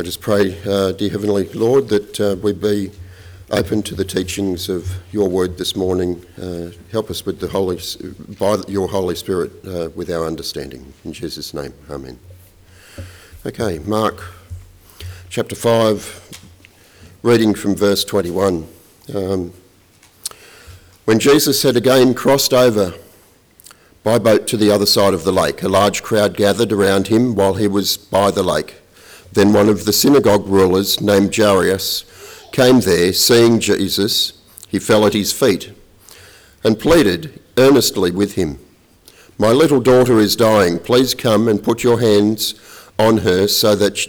I just pray, uh, dear Heavenly Lord, that uh, we be open to the teachings of your word this morning. Uh, help us with the Holy, by your Holy Spirit uh, with our understanding. In Jesus' name, Amen. Okay, Mark chapter 5, reading from verse 21. Um, when Jesus had again crossed over by boat to the other side of the lake, a large crowd gathered around him while he was by the lake. Then one of the synagogue rulers, named Jairus, came there. Seeing Jesus, he fell at his feet and pleaded earnestly with him My little daughter is dying. Please come and put your hands on her so that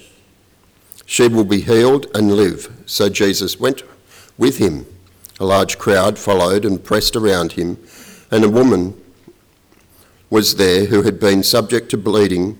she will be healed and live. So Jesus went with him. A large crowd followed and pressed around him, and a woman was there who had been subject to bleeding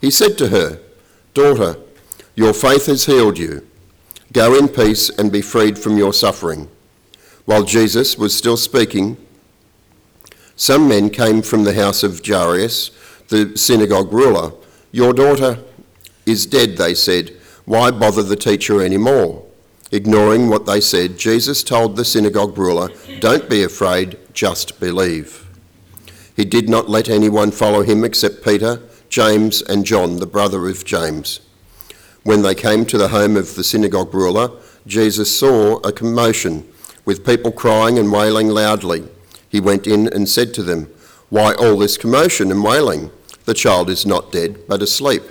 He said to her, Daughter, your faith has healed you. Go in peace and be freed from your suffering. While Jesus was still speaking, some men came from the house of Jairus, the synagogue ruler. Your daughter is dead, they said. Why bother the teacher any more? Ignoring what they said, Jesus told the synagogue ruler, Don't be afraid, just believe. He did not let anyone follow him except Peter, James, and John, the brother of James. When they came to the home of the synagogue ruler, Jesus saw a commotion with people crying and wailing loudly. He went in and said to them, Why all this commotion and wailing? The child is not dead, but asleep.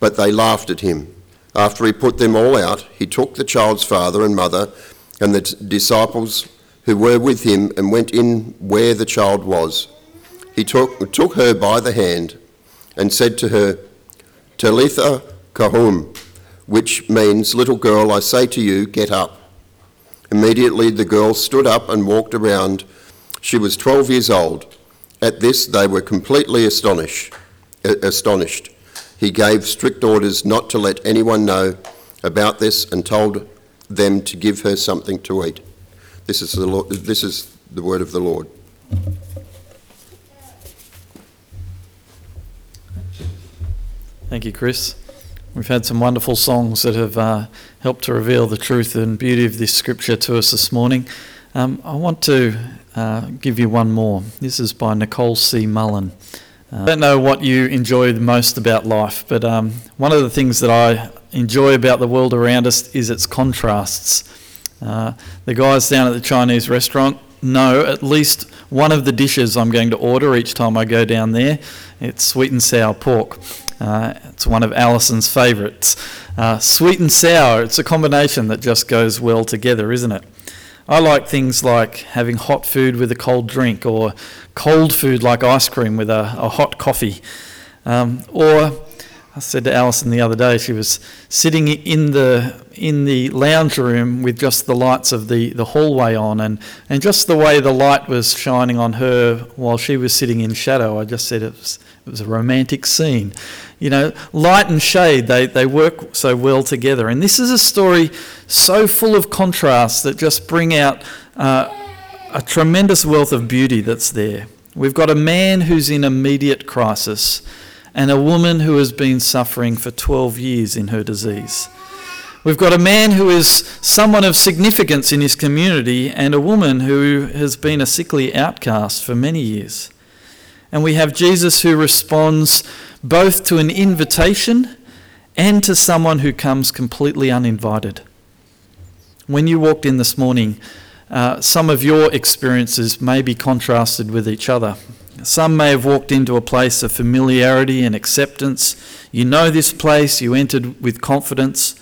But they laughed at him. After he put them all out, he took the child's father and mother and the disciples who were with him and went in where the child was. He took, took her by the hand and said to her, Talitha Koum, which means, Little girl, I say to you, get up. Immediately the girl stood up and walked around. She was 12 years old. At this, they were completely astonished. astonished. He gave strict orders not to let anyone know about this and told them to give her something to eat. This is the, Lord, this is the word of the Lord. Thank you, Chris. We've had some wonderful songs that have uh, helped to reveal the truth and beauty of this scripture to us this morning. Um, I want to uh, give you one more. This is by Nicole C. Mullen. Uh, I don't know what you enjoy the most about life, but um, one of the things that I enjoy about the world around us is its contrasts. Uh, the guys down at the Chinese restaurant know at least one of the dishes I'm going to order each time I go down there. It's sweet and sour pork. Uh, it's one of Alison's favourites. Uh, sweet and sour, it's a combination that just goes well together, isn't it? I like things like having hot food with a cold drink, or cold food like ice cream with a, a hot coffee. Um, or I said to Alison the other day, she was sitting in the in the lounge room with just the lights of the, the hallway on, and, and just the way the light was shining on her while she was sitting in shadow. I just said it was, it was a romantic scene. You know, light and shade, they, they work so well together. And this is a story so full of contrasts that just bring out uh, a tremendous wealth of beauty that's there. We've got a man who's in immediate crisis and a woman who has been suffering for 12 years in her disease. We've got a man who is someone of significance in his community and a woman who has been a sickly outcast for many years. And we have Jesus who responds both to an invitation and to someone who comes completely uninvited. When you walked in this morning, uh, some of your experiences may be contrasted with each other. Some may have walked into a place of familiarity and acceptance. You know this place, you entered with confidence.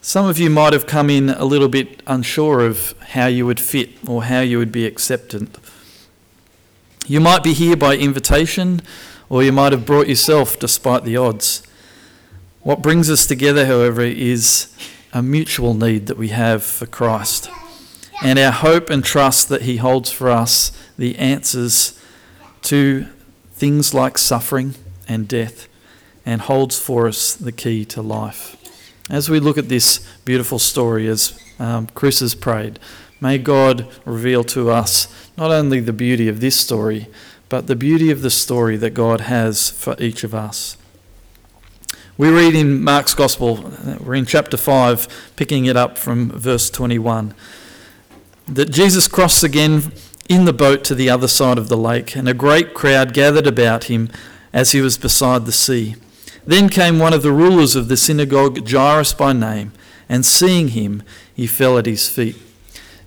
Some of you might have come in a little bit unsure of how you would fit or how you would be accepted. You might be here by invitation, or you might have brought yourself despite the odds. What brings us together, however, is a mutual need that we have for Christ and our hope and trust that He holds for us the answers to things like suffering and death and holds for us the key to life. As we look at this beautiful story, as um, Chris has prayed, may God reveal to us not only the beauty of this story, but the beauty of the story that God has for each of us. We read in Mark's Gospel, we're in chapter 5, picking it up from verse 21, that Jesus crossed again in the boat to the other side of the lake, and a great crowd gathered about him as he was beside the sea. Then came one of the rulers of the synagogue, Jairus by name, and seeing him, he fell at his feet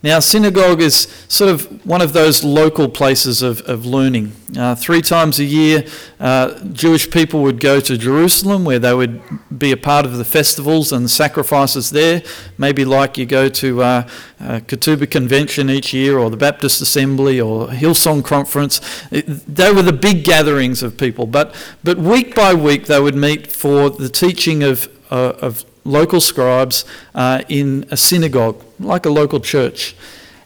now, synagogue is sort of one of those local places of, of learning. Uh, three times a year, uh, Jewish people would go to Jerusalem where they would be a part of the festivals and the sacrifices there. Maybe like you go to uh, Katoomba Convention each year or the Baptist Assembly or Hillsong Conference. They were the big gatherings of people. But, but week by week, they would meet for the teaching of, uh, of local scribes uh, in a synagogue, like a local church.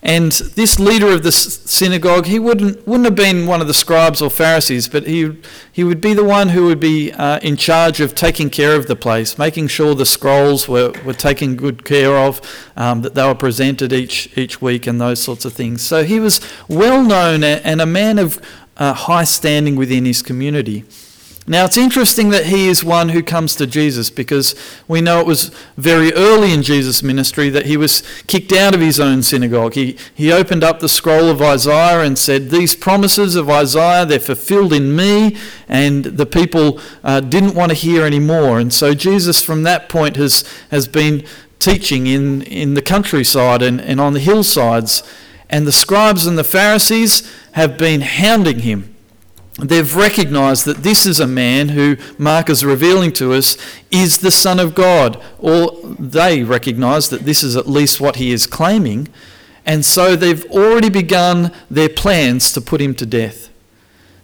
And this leader of the synagogue, he wouldn't, wouldn't have been one of the scribes or Pharisees, but he, he would be the one who would be uh, in charge of taking care of the place, making sure the scrolls were, were taken good care of, um, that they were presented each, each week, and those sorts of things. So he was well known and a man of uh, high standing within his community. Now, it's interesting that he is one who comes to Jesus because we know it was very early in Jesus' ministry that he was kicked out of his own synagogue. He, he opened up the scroll of Isaiah and said, These promises of Isaiah, they're fulfilled in me, and the people uh, didn't want to hear anymore. And so Jesus, from that point, has, has been teaching in, in the countryside and, and on the hillsides. And the scribes and the Pharisees have been hounding him they've recognized that this is a man who Mark is revealing to us is the Son of God, or they recognize that this is at least what he is claiming, and so they've already begun their plans to put him to death.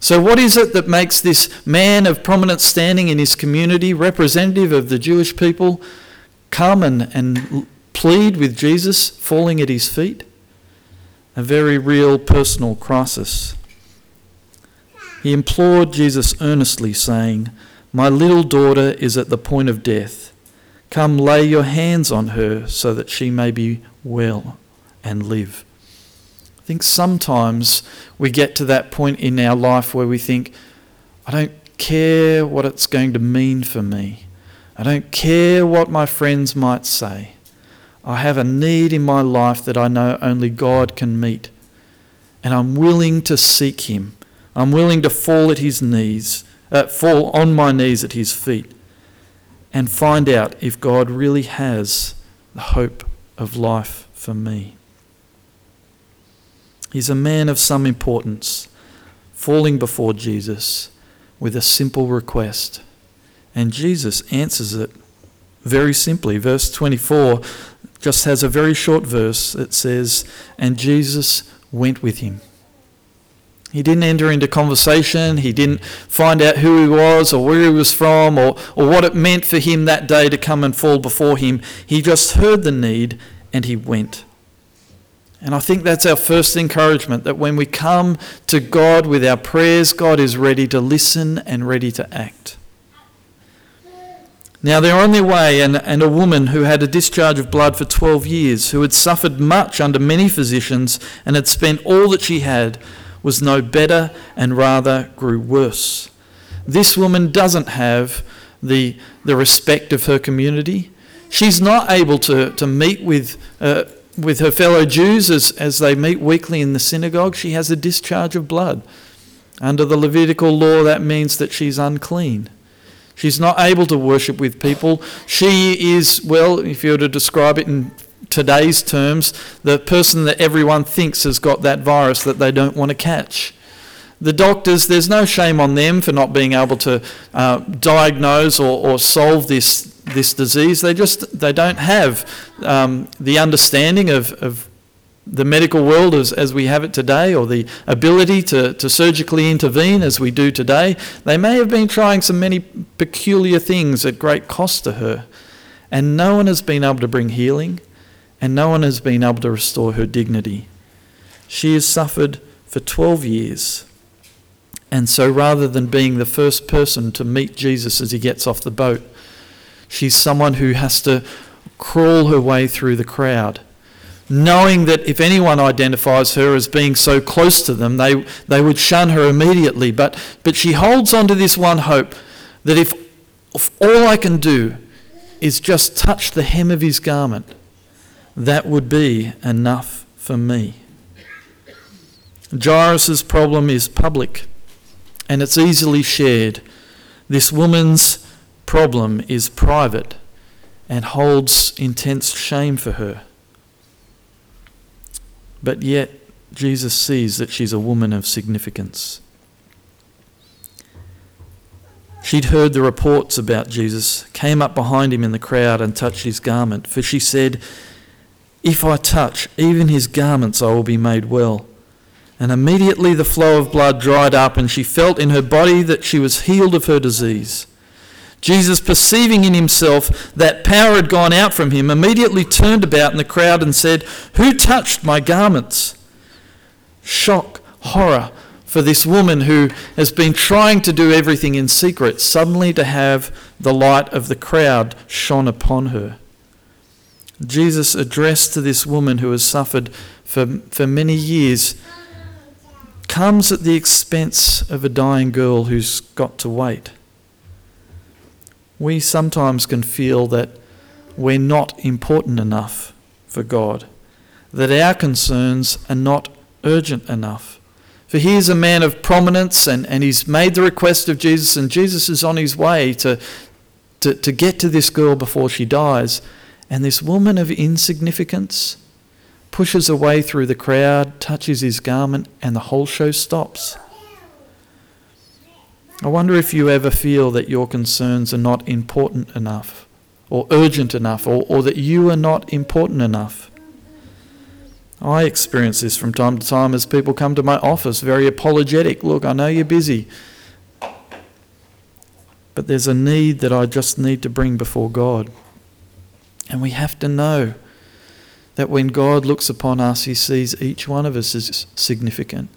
So, what is it that makes this man of prominent standing in his community, representative of the Jewish people, come and, and plead with Jesus, falling at his feet? A very real personal crisis. He implored Jesus earnestly, saying, My little daughter is at the point of death. Come lay your hands on her so that she may be well and live. I think sometimes we get to that point in our life where we think, I don't care what it's going to mean for me. I don't care what my friends might say. I have a need in my life that I know only God can meet. And I'm willing to seek Him. I'm willing to fall at his knees, uh, fall on my knees at his feet, and find out if God really has the hope of life for me. He's a man of some importance, falling before Jesus with a simple request. And Jesus answers it very simply. Verse 24 just has a very short verse. that says, And Jesus went with him. He didn't enter into conversation. He didn't find out who he was or where he was from or, or what it meant for him that day to come and fall before him. He just heard the need and he went. And I think that's our first encouragement that when we come to God with our prayers, God is ready to listen and ready to act. Now they're on their way, and, and a woman who had a discharge of blood for 12 years, who had suffered much under many physicians and had spent all that she had was no better and rather grew worse. This woman doesn't have the, the respect of her community. She's not able to, to meet with, uh, with her fellow Jews as, as they meet weekly in the synagogue. She has a discharge of blood. Under the Levitical law, that means that she's unclean. She's not able to worship with people. She is, well, if you were to describe it in today's terms, the person that everyone thinks has got that virus that they don't want to catch. The doctors, there's no shame on them for not being able to uh, diagnose or, or solve this this disease. They just they don't have um, the understanding of, of the medical world as, as we have it today, or the ability to, to surgically intervene as we do today. They may have been trying some many peculiar things at great cost to her, and no one has been able to bring healing, and no one has been able to restore her dignity. She has suffered for 12 years. And so rather than being the first person to meet Jesus as he gets off the boat, she's someone who has to crawl her way through the crowd, knowing that if anyone identifies her as being so close to them, they, they would shun her immediately. But, but she holds on to this one hope that if, if all I can do is just touch the hem of his garment, that would be enough for me. Jairus' problem is public and it's easily shared. This woman's problem is private and holds intense shame for her. But yet, Jesus sees that she's a woman of significance. She'd heard the reports about Jesus, came up behind him in the crowd and touched his garment, for she said, If I touch even his garments, I will be made well. And immediately the flow of blood dried up, and she felt in her body that she was healed of her disease. Jesus, perceiving in himself that power had gone out from him, immediately turned about in the crowd and said, Who touched my garments? Shock, horror for this woman who has been trying to do everything in secret, suddenly to have the light of the crowd shone upon her. Jesus addressed to this woman who has suffered for, for many years comes at the expense of a dying girl who's got to wait. We sometimes can feel that we're not important enough for God, that our concerns are not urgent enough. For he is a man of prominence and, and he's made the request of Jesus, and Jesus is on his way to, to, to get to this girl before she dies. And this woman of insignificance, pushes away through the crowd, touches his garment, and the whole show stops. I wonder if you ever feel that your concerns are not important enough, or urgent enough, or, or that you are not important enough. I experience this from time to time as people come to my office very apologetic. Look, I know you're busy, but there's a need that I just need to bring before God. And we have to know that when God looks upon us, He sees each one of us as significant.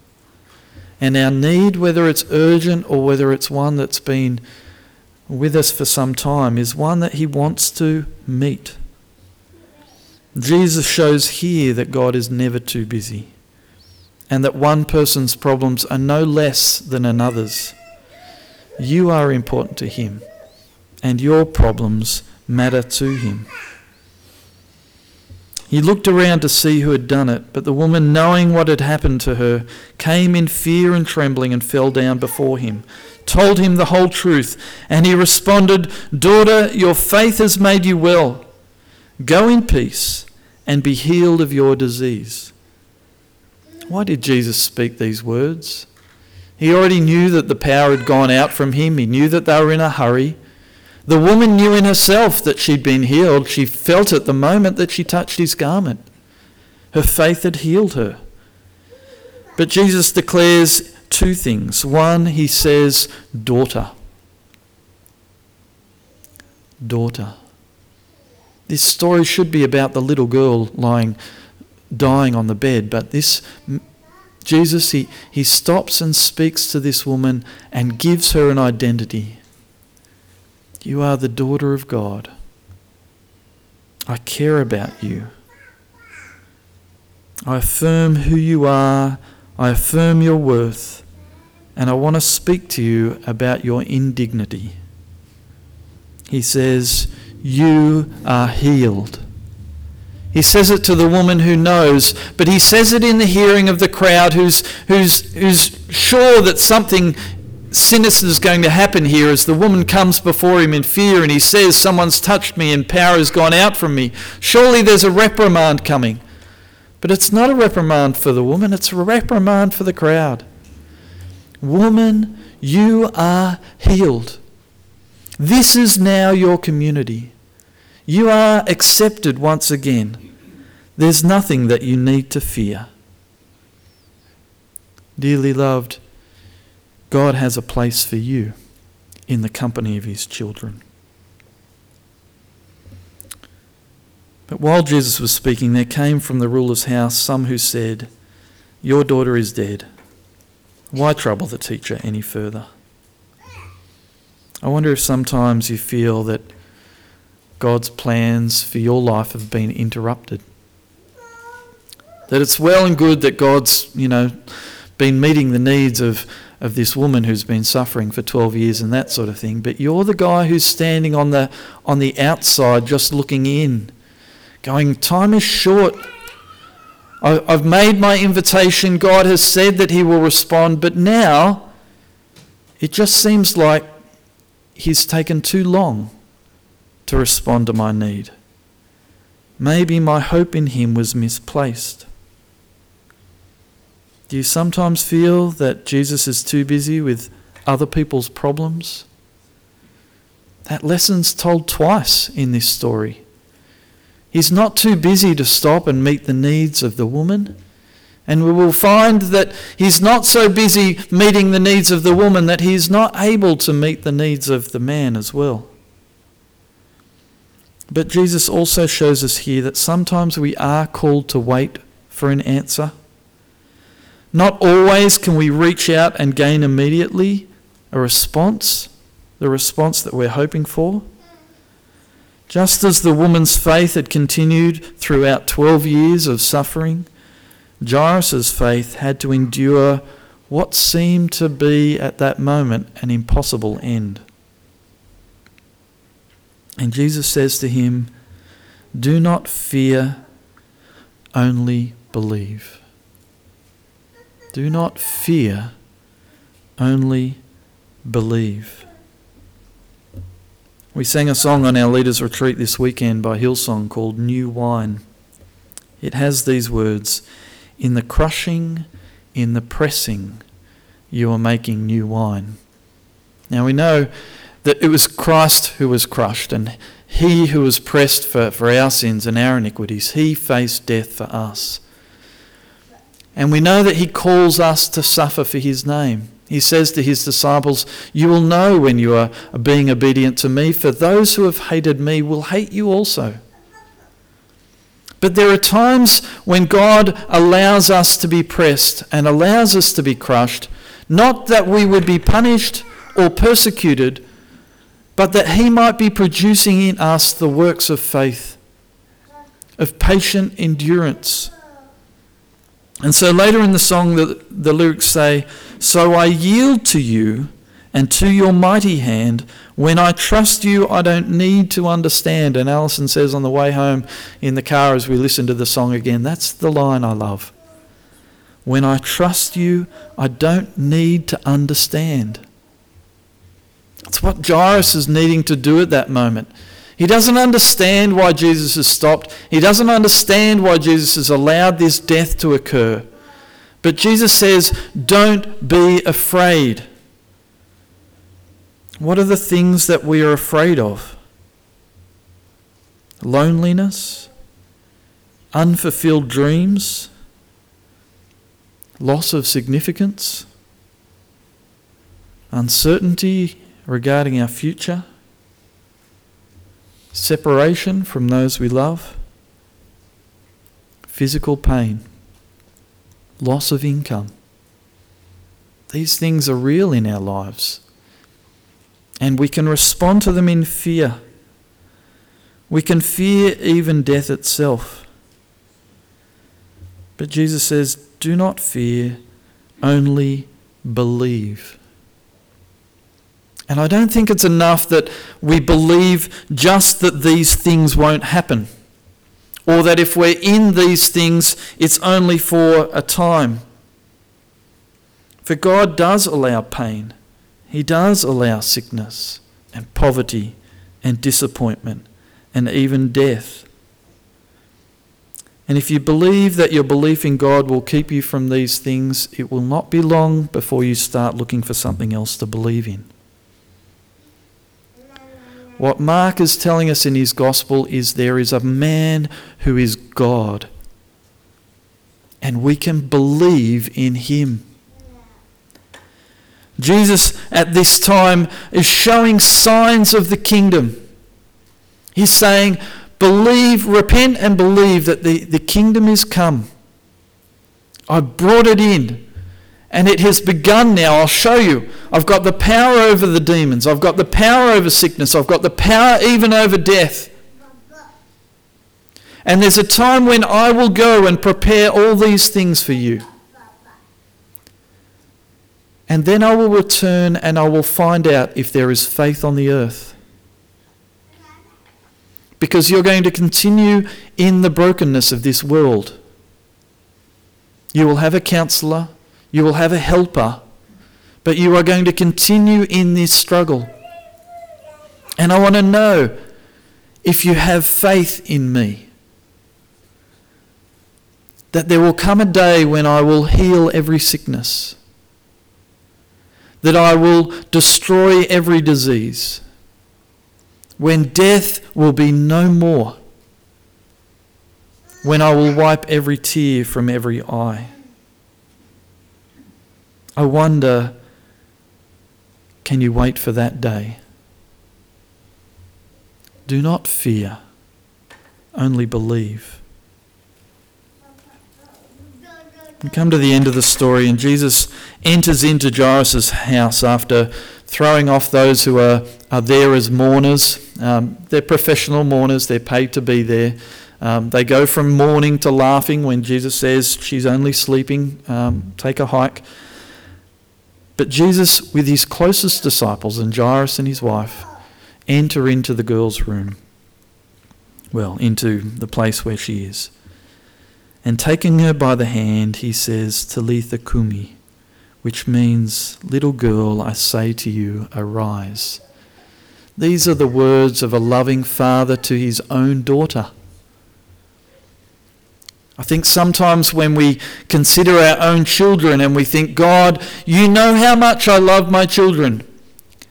And our need, whether it's urgent or whether it's one that's been with us for some time, is one that He wants to meet. Jesus shows here that God is never too busy and that one person's problems are no less than another's. You are important to Him, and your problems matter to Him. He looked around to see who had done it, but the woman, knowing what had happened to her, came in fear and trembling and fell down before him, told him the whole truth, and he responded, Daughter, your faith has made you well. Go in peace and be healed of your disease. Why did Jesus speak these words? He already knew that the power had gone out from him. He knew that they were in a hurry. The woman knew in herself that she'd been healed. She felt it the moment that she touched his garment. Her faith had healed her. But Jesus declares two things. One, he says, Daughter. Daughter. This story should be about the little girl lying, dying on the bed, but this Jesus, he, he stops and speaks to this woman and gives her an identity. You are the daughter of God. I care about you. I affirm who you are. I affirm your worth. And I want to speak to you about your indignity. He says, You are healed. He says it to the woman who knows, but he says it in the hearing of the crowd who's, who's, who's sure that something sinister is going to happen here as the woman comes before him in fear and he says, Someone's touched me and power has gone out from me. Surely there's a reprimand coming. But it's not a reprimand for the woman, it's a reprimand for the crowd. Woman, you are healed. This is now your community. You are accepted once again. There's nothing that you need to fear. Dearly loved, God has a place for you in the company of his children. But while Jesus was speaking, there came from the ruler's house some who said, Your daughter is dead. Why trouble the teacher any further? I wonder if sometimes you feel that God's plans for your life have been interrupted. That it's well and good that God's, you know, been meeting the needs of, of this woman who's been suffering for 12 years and that sort of thing, but you're the guy who's standing on the, on the outside just looking in going, Time is short. I've made my invitation. God has said that He will respond, but now it just seems like He's taken too long to respond to my need. Maybe my hope in Him was misplaced. Do you sometimes feel that Jesus is too busy with other people's problems? That lesson's told twice in this story. He's not too busy to stop and meet the needs of the woman. And we will find that he's not so busy meeting the needs of the woman that he is not able to meet the needs of the man as well. But Jesus also shows us here that sometimes we are called to wait for an answer. Not always can we reach out and gain immediately a response, the response that we're hoping for. Just as the woman's faith had continued throughout 12 years of suffering, Jairus' faith had to endure what seemed to be at that moment an impossible end. And Jesus says to him, Do not fear, only believe. Do not fear, only believe. We sang a song on our leaders' retreat this weekend by Hillsong called New Wine. It has these words In the crushing, in the pressing, you are making new wine. Now we know that it was Christ who was crushed, and he who was pressed for, for our sins and our iniquities, he faced death for us. And we know that he calls us to suffer for his name. He says to his disciples, You will know when you are being obedient to me, for those who have hated me will hate you also. But there are times when God allows us to be pressed and allows us to be crushed, not that we would be punished or persecuted, but that He might be producing in us the works of faith, of patient endurance and so later in the song, the, the lyrics say, So I yield to you and to your mighty hand. When I trust you, I don't need to understand. And Alison says on the way home in the car as we listen to the song again, that's the line I love. When I trust you, I don't need to understand. It's what Jairus is needing to do at that moment. He doesn't understand why Jesus has stopped. He doesn't understand why Jesus has allowed this death to occur. But Jesus says, Don't be afraid. What are the things that we are afraid of? Loneliness, unfulfilled dreams, loss of significance, uncertainty regarding our future separation from those we love, physical pain, loss of income. These things are real in our lives. And we can respond to them in fear. We can fear even death itself. But Jesus says, Do not fear, only believe. And I don't think it's enough that we believe just that these things won't happen, or that if we're in these things, it's only for a time. For God does allow pain, He does allow sickness and poverty and disappointment and even death. And if you believe that your belief in God will keep you from these things, it will not be long before you start looking for something else to believe in. What Mark is telling us in his gospel is there is a man who is God, and we can believe in him. Jesus at this time is showing signs of the kingdom. He's saying, Believe, repent, and believe that the, the kingdom is come. I brought it in. And it has begun now. I'll show you. I've got the power over the demons. I've got the power over sickness. I've got the power even over death. And there's a time when I will go and prepare all these things for you. And then I will return and I will find out if there is faith on the earth. Because you're going to continue in the brokenness of this world. You will have a counselor, you will have a helper, but you are going to continue in this struggle. And I want to know if you have faith in me. That there will come a day when I will heal every sickness, that I will destroy every disease, when death will be no more, when I will wipe every tear from every eye. I wonder can you wait for that day? Do not fear, only believe. We come to the end of the story, and Jesus enters into Jairus' house after throwing off those who are, are there as mourners. Um, they're professional mourners, they're paid to be there. Um, they go from mourning to laughing when Jesus says she's only sleeping, um, take a hike. But Jesus, with his closest disciples and Jairus and his wife, enter into the girl's room. Well, into the place where she is. And taking her by the hand, he says, Talitha Kumi, which means, Little girl, I say to you, arise. These are the words of a loving father to his own daughter. I think sometimes when we consider our own children and we think, God, you know how much I love my children,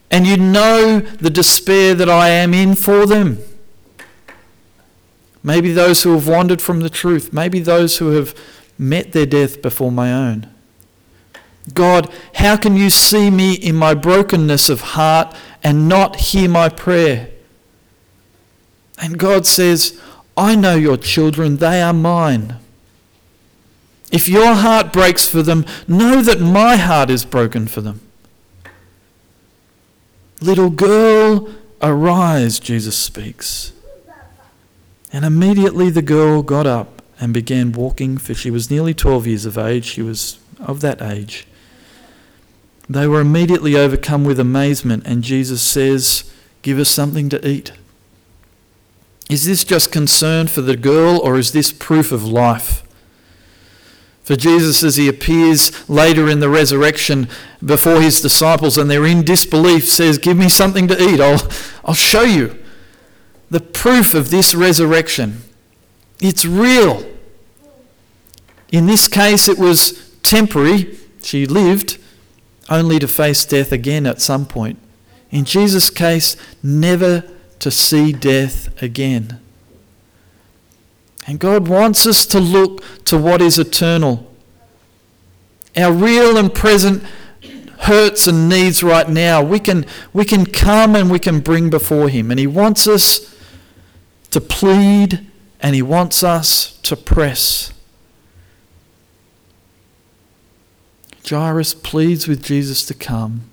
and you know the despair that I am in for them. Maybe those who have wandered from the truth, maybe those who have met their death before my own. God, how can you see me in my brokenness of heart and not hear my prayer? And God says, I know your children, they are mine. If your heart breaks for them, know that my heart is broken for them. Little girl, arise, Jesus speaks. And immediately the girl got up and began walking, for she was nearly 12 years of age. She was of that age. They were immediately overcome with amazement, and Jesus says, Give us something to eat. Is this just concern for the girl, or is this proof of life? For Jesus, as he appears later in the resurrection before his disciples, and they're in disbelief, says, Give me something to eat. I'll, I'll show you the proof of this resurrection. It's real. In this case, it was temporary. She lived only to face death again at some point. In Jesus' case, never to see death again. And God wants us to look to what is eternal. Our real and present hurts and needs right now, we can, we can come and we can bring before Him. And He wants us to plead, and He wants us to press. Jairus pleads with Jesus to come.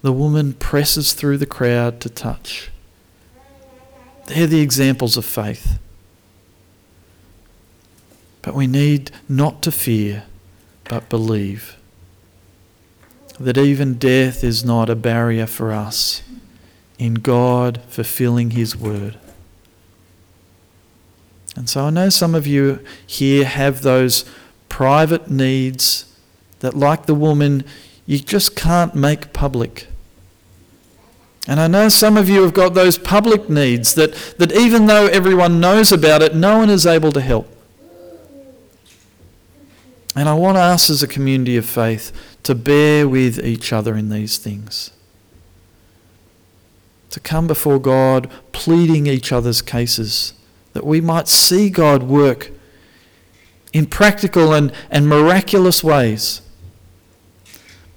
The woman presses through the crowd to touch. They're the examples of faith. But we need not to fear, but believe that even death is not a barrier for us in God fulfilling His word. And so I know some of you here have those private needs that, like the woman, you just can't make public. And I know some of you have got those public needs that, that even though everyone knows about it, no one is able to help. And I want us as a community of faith to bear with each other in these things. To come before God, pleading each other's cases, that we might see God work in practical and, and miraculous ways,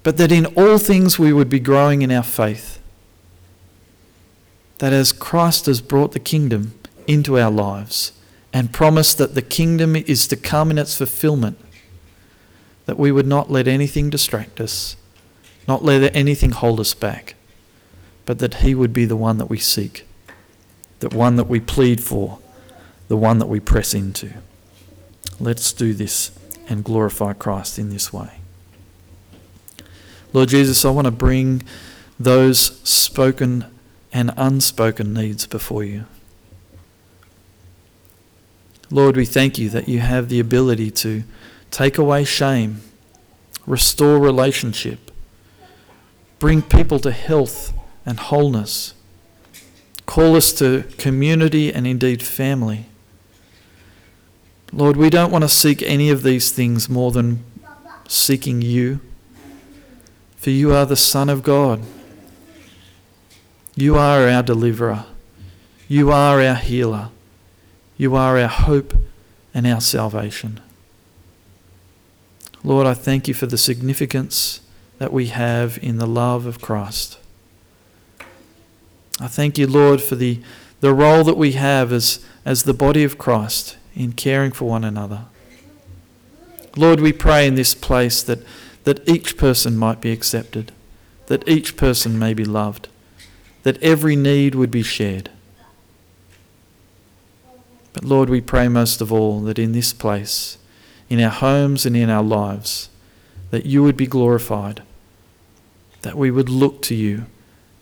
but that in all things we would be growing in our faith that as Christ has brought the kingdom into our lives and promised that the kingdom is to come in its fulfillment, that we would not let anything distract us, not let anything hold us back, but that He would be the one that we seek, the one that we plead for, the one that we press into. Let's do this and glorify Christ in this way. Lord Jesus, I want to bring those spoken and unspoken needs before you. Lord, we thank you that you have the ability to take away shame, restore relationship, bring people to health and wholeness, call us to community and indeed family. Lord, we don't want to seek any of these things more than seeking you, for you are the Son of God. You are our deliverer. You are our healer. You are our hope and our salvation. Lord, I thank you for the significance that we have in the love of Christ. I thank you, Lord, for the, the role that we have as, as the body of Christ in caring for one another. Lord, we pray in this place that, that each person might be accepted, that each person may be loved that every need would be shared. But Lord, we pray most of all that in this place, in our homes and in our lives, that you would be glorified, that we would look to you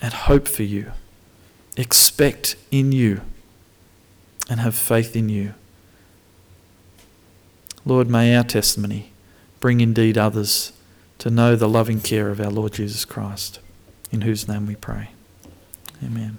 and hope for you, expect in you, and have faith in you. Lord, may our testimony bring indeed others to know the loving care of our Lord Jesus Christ, in whose name we pray. Amen.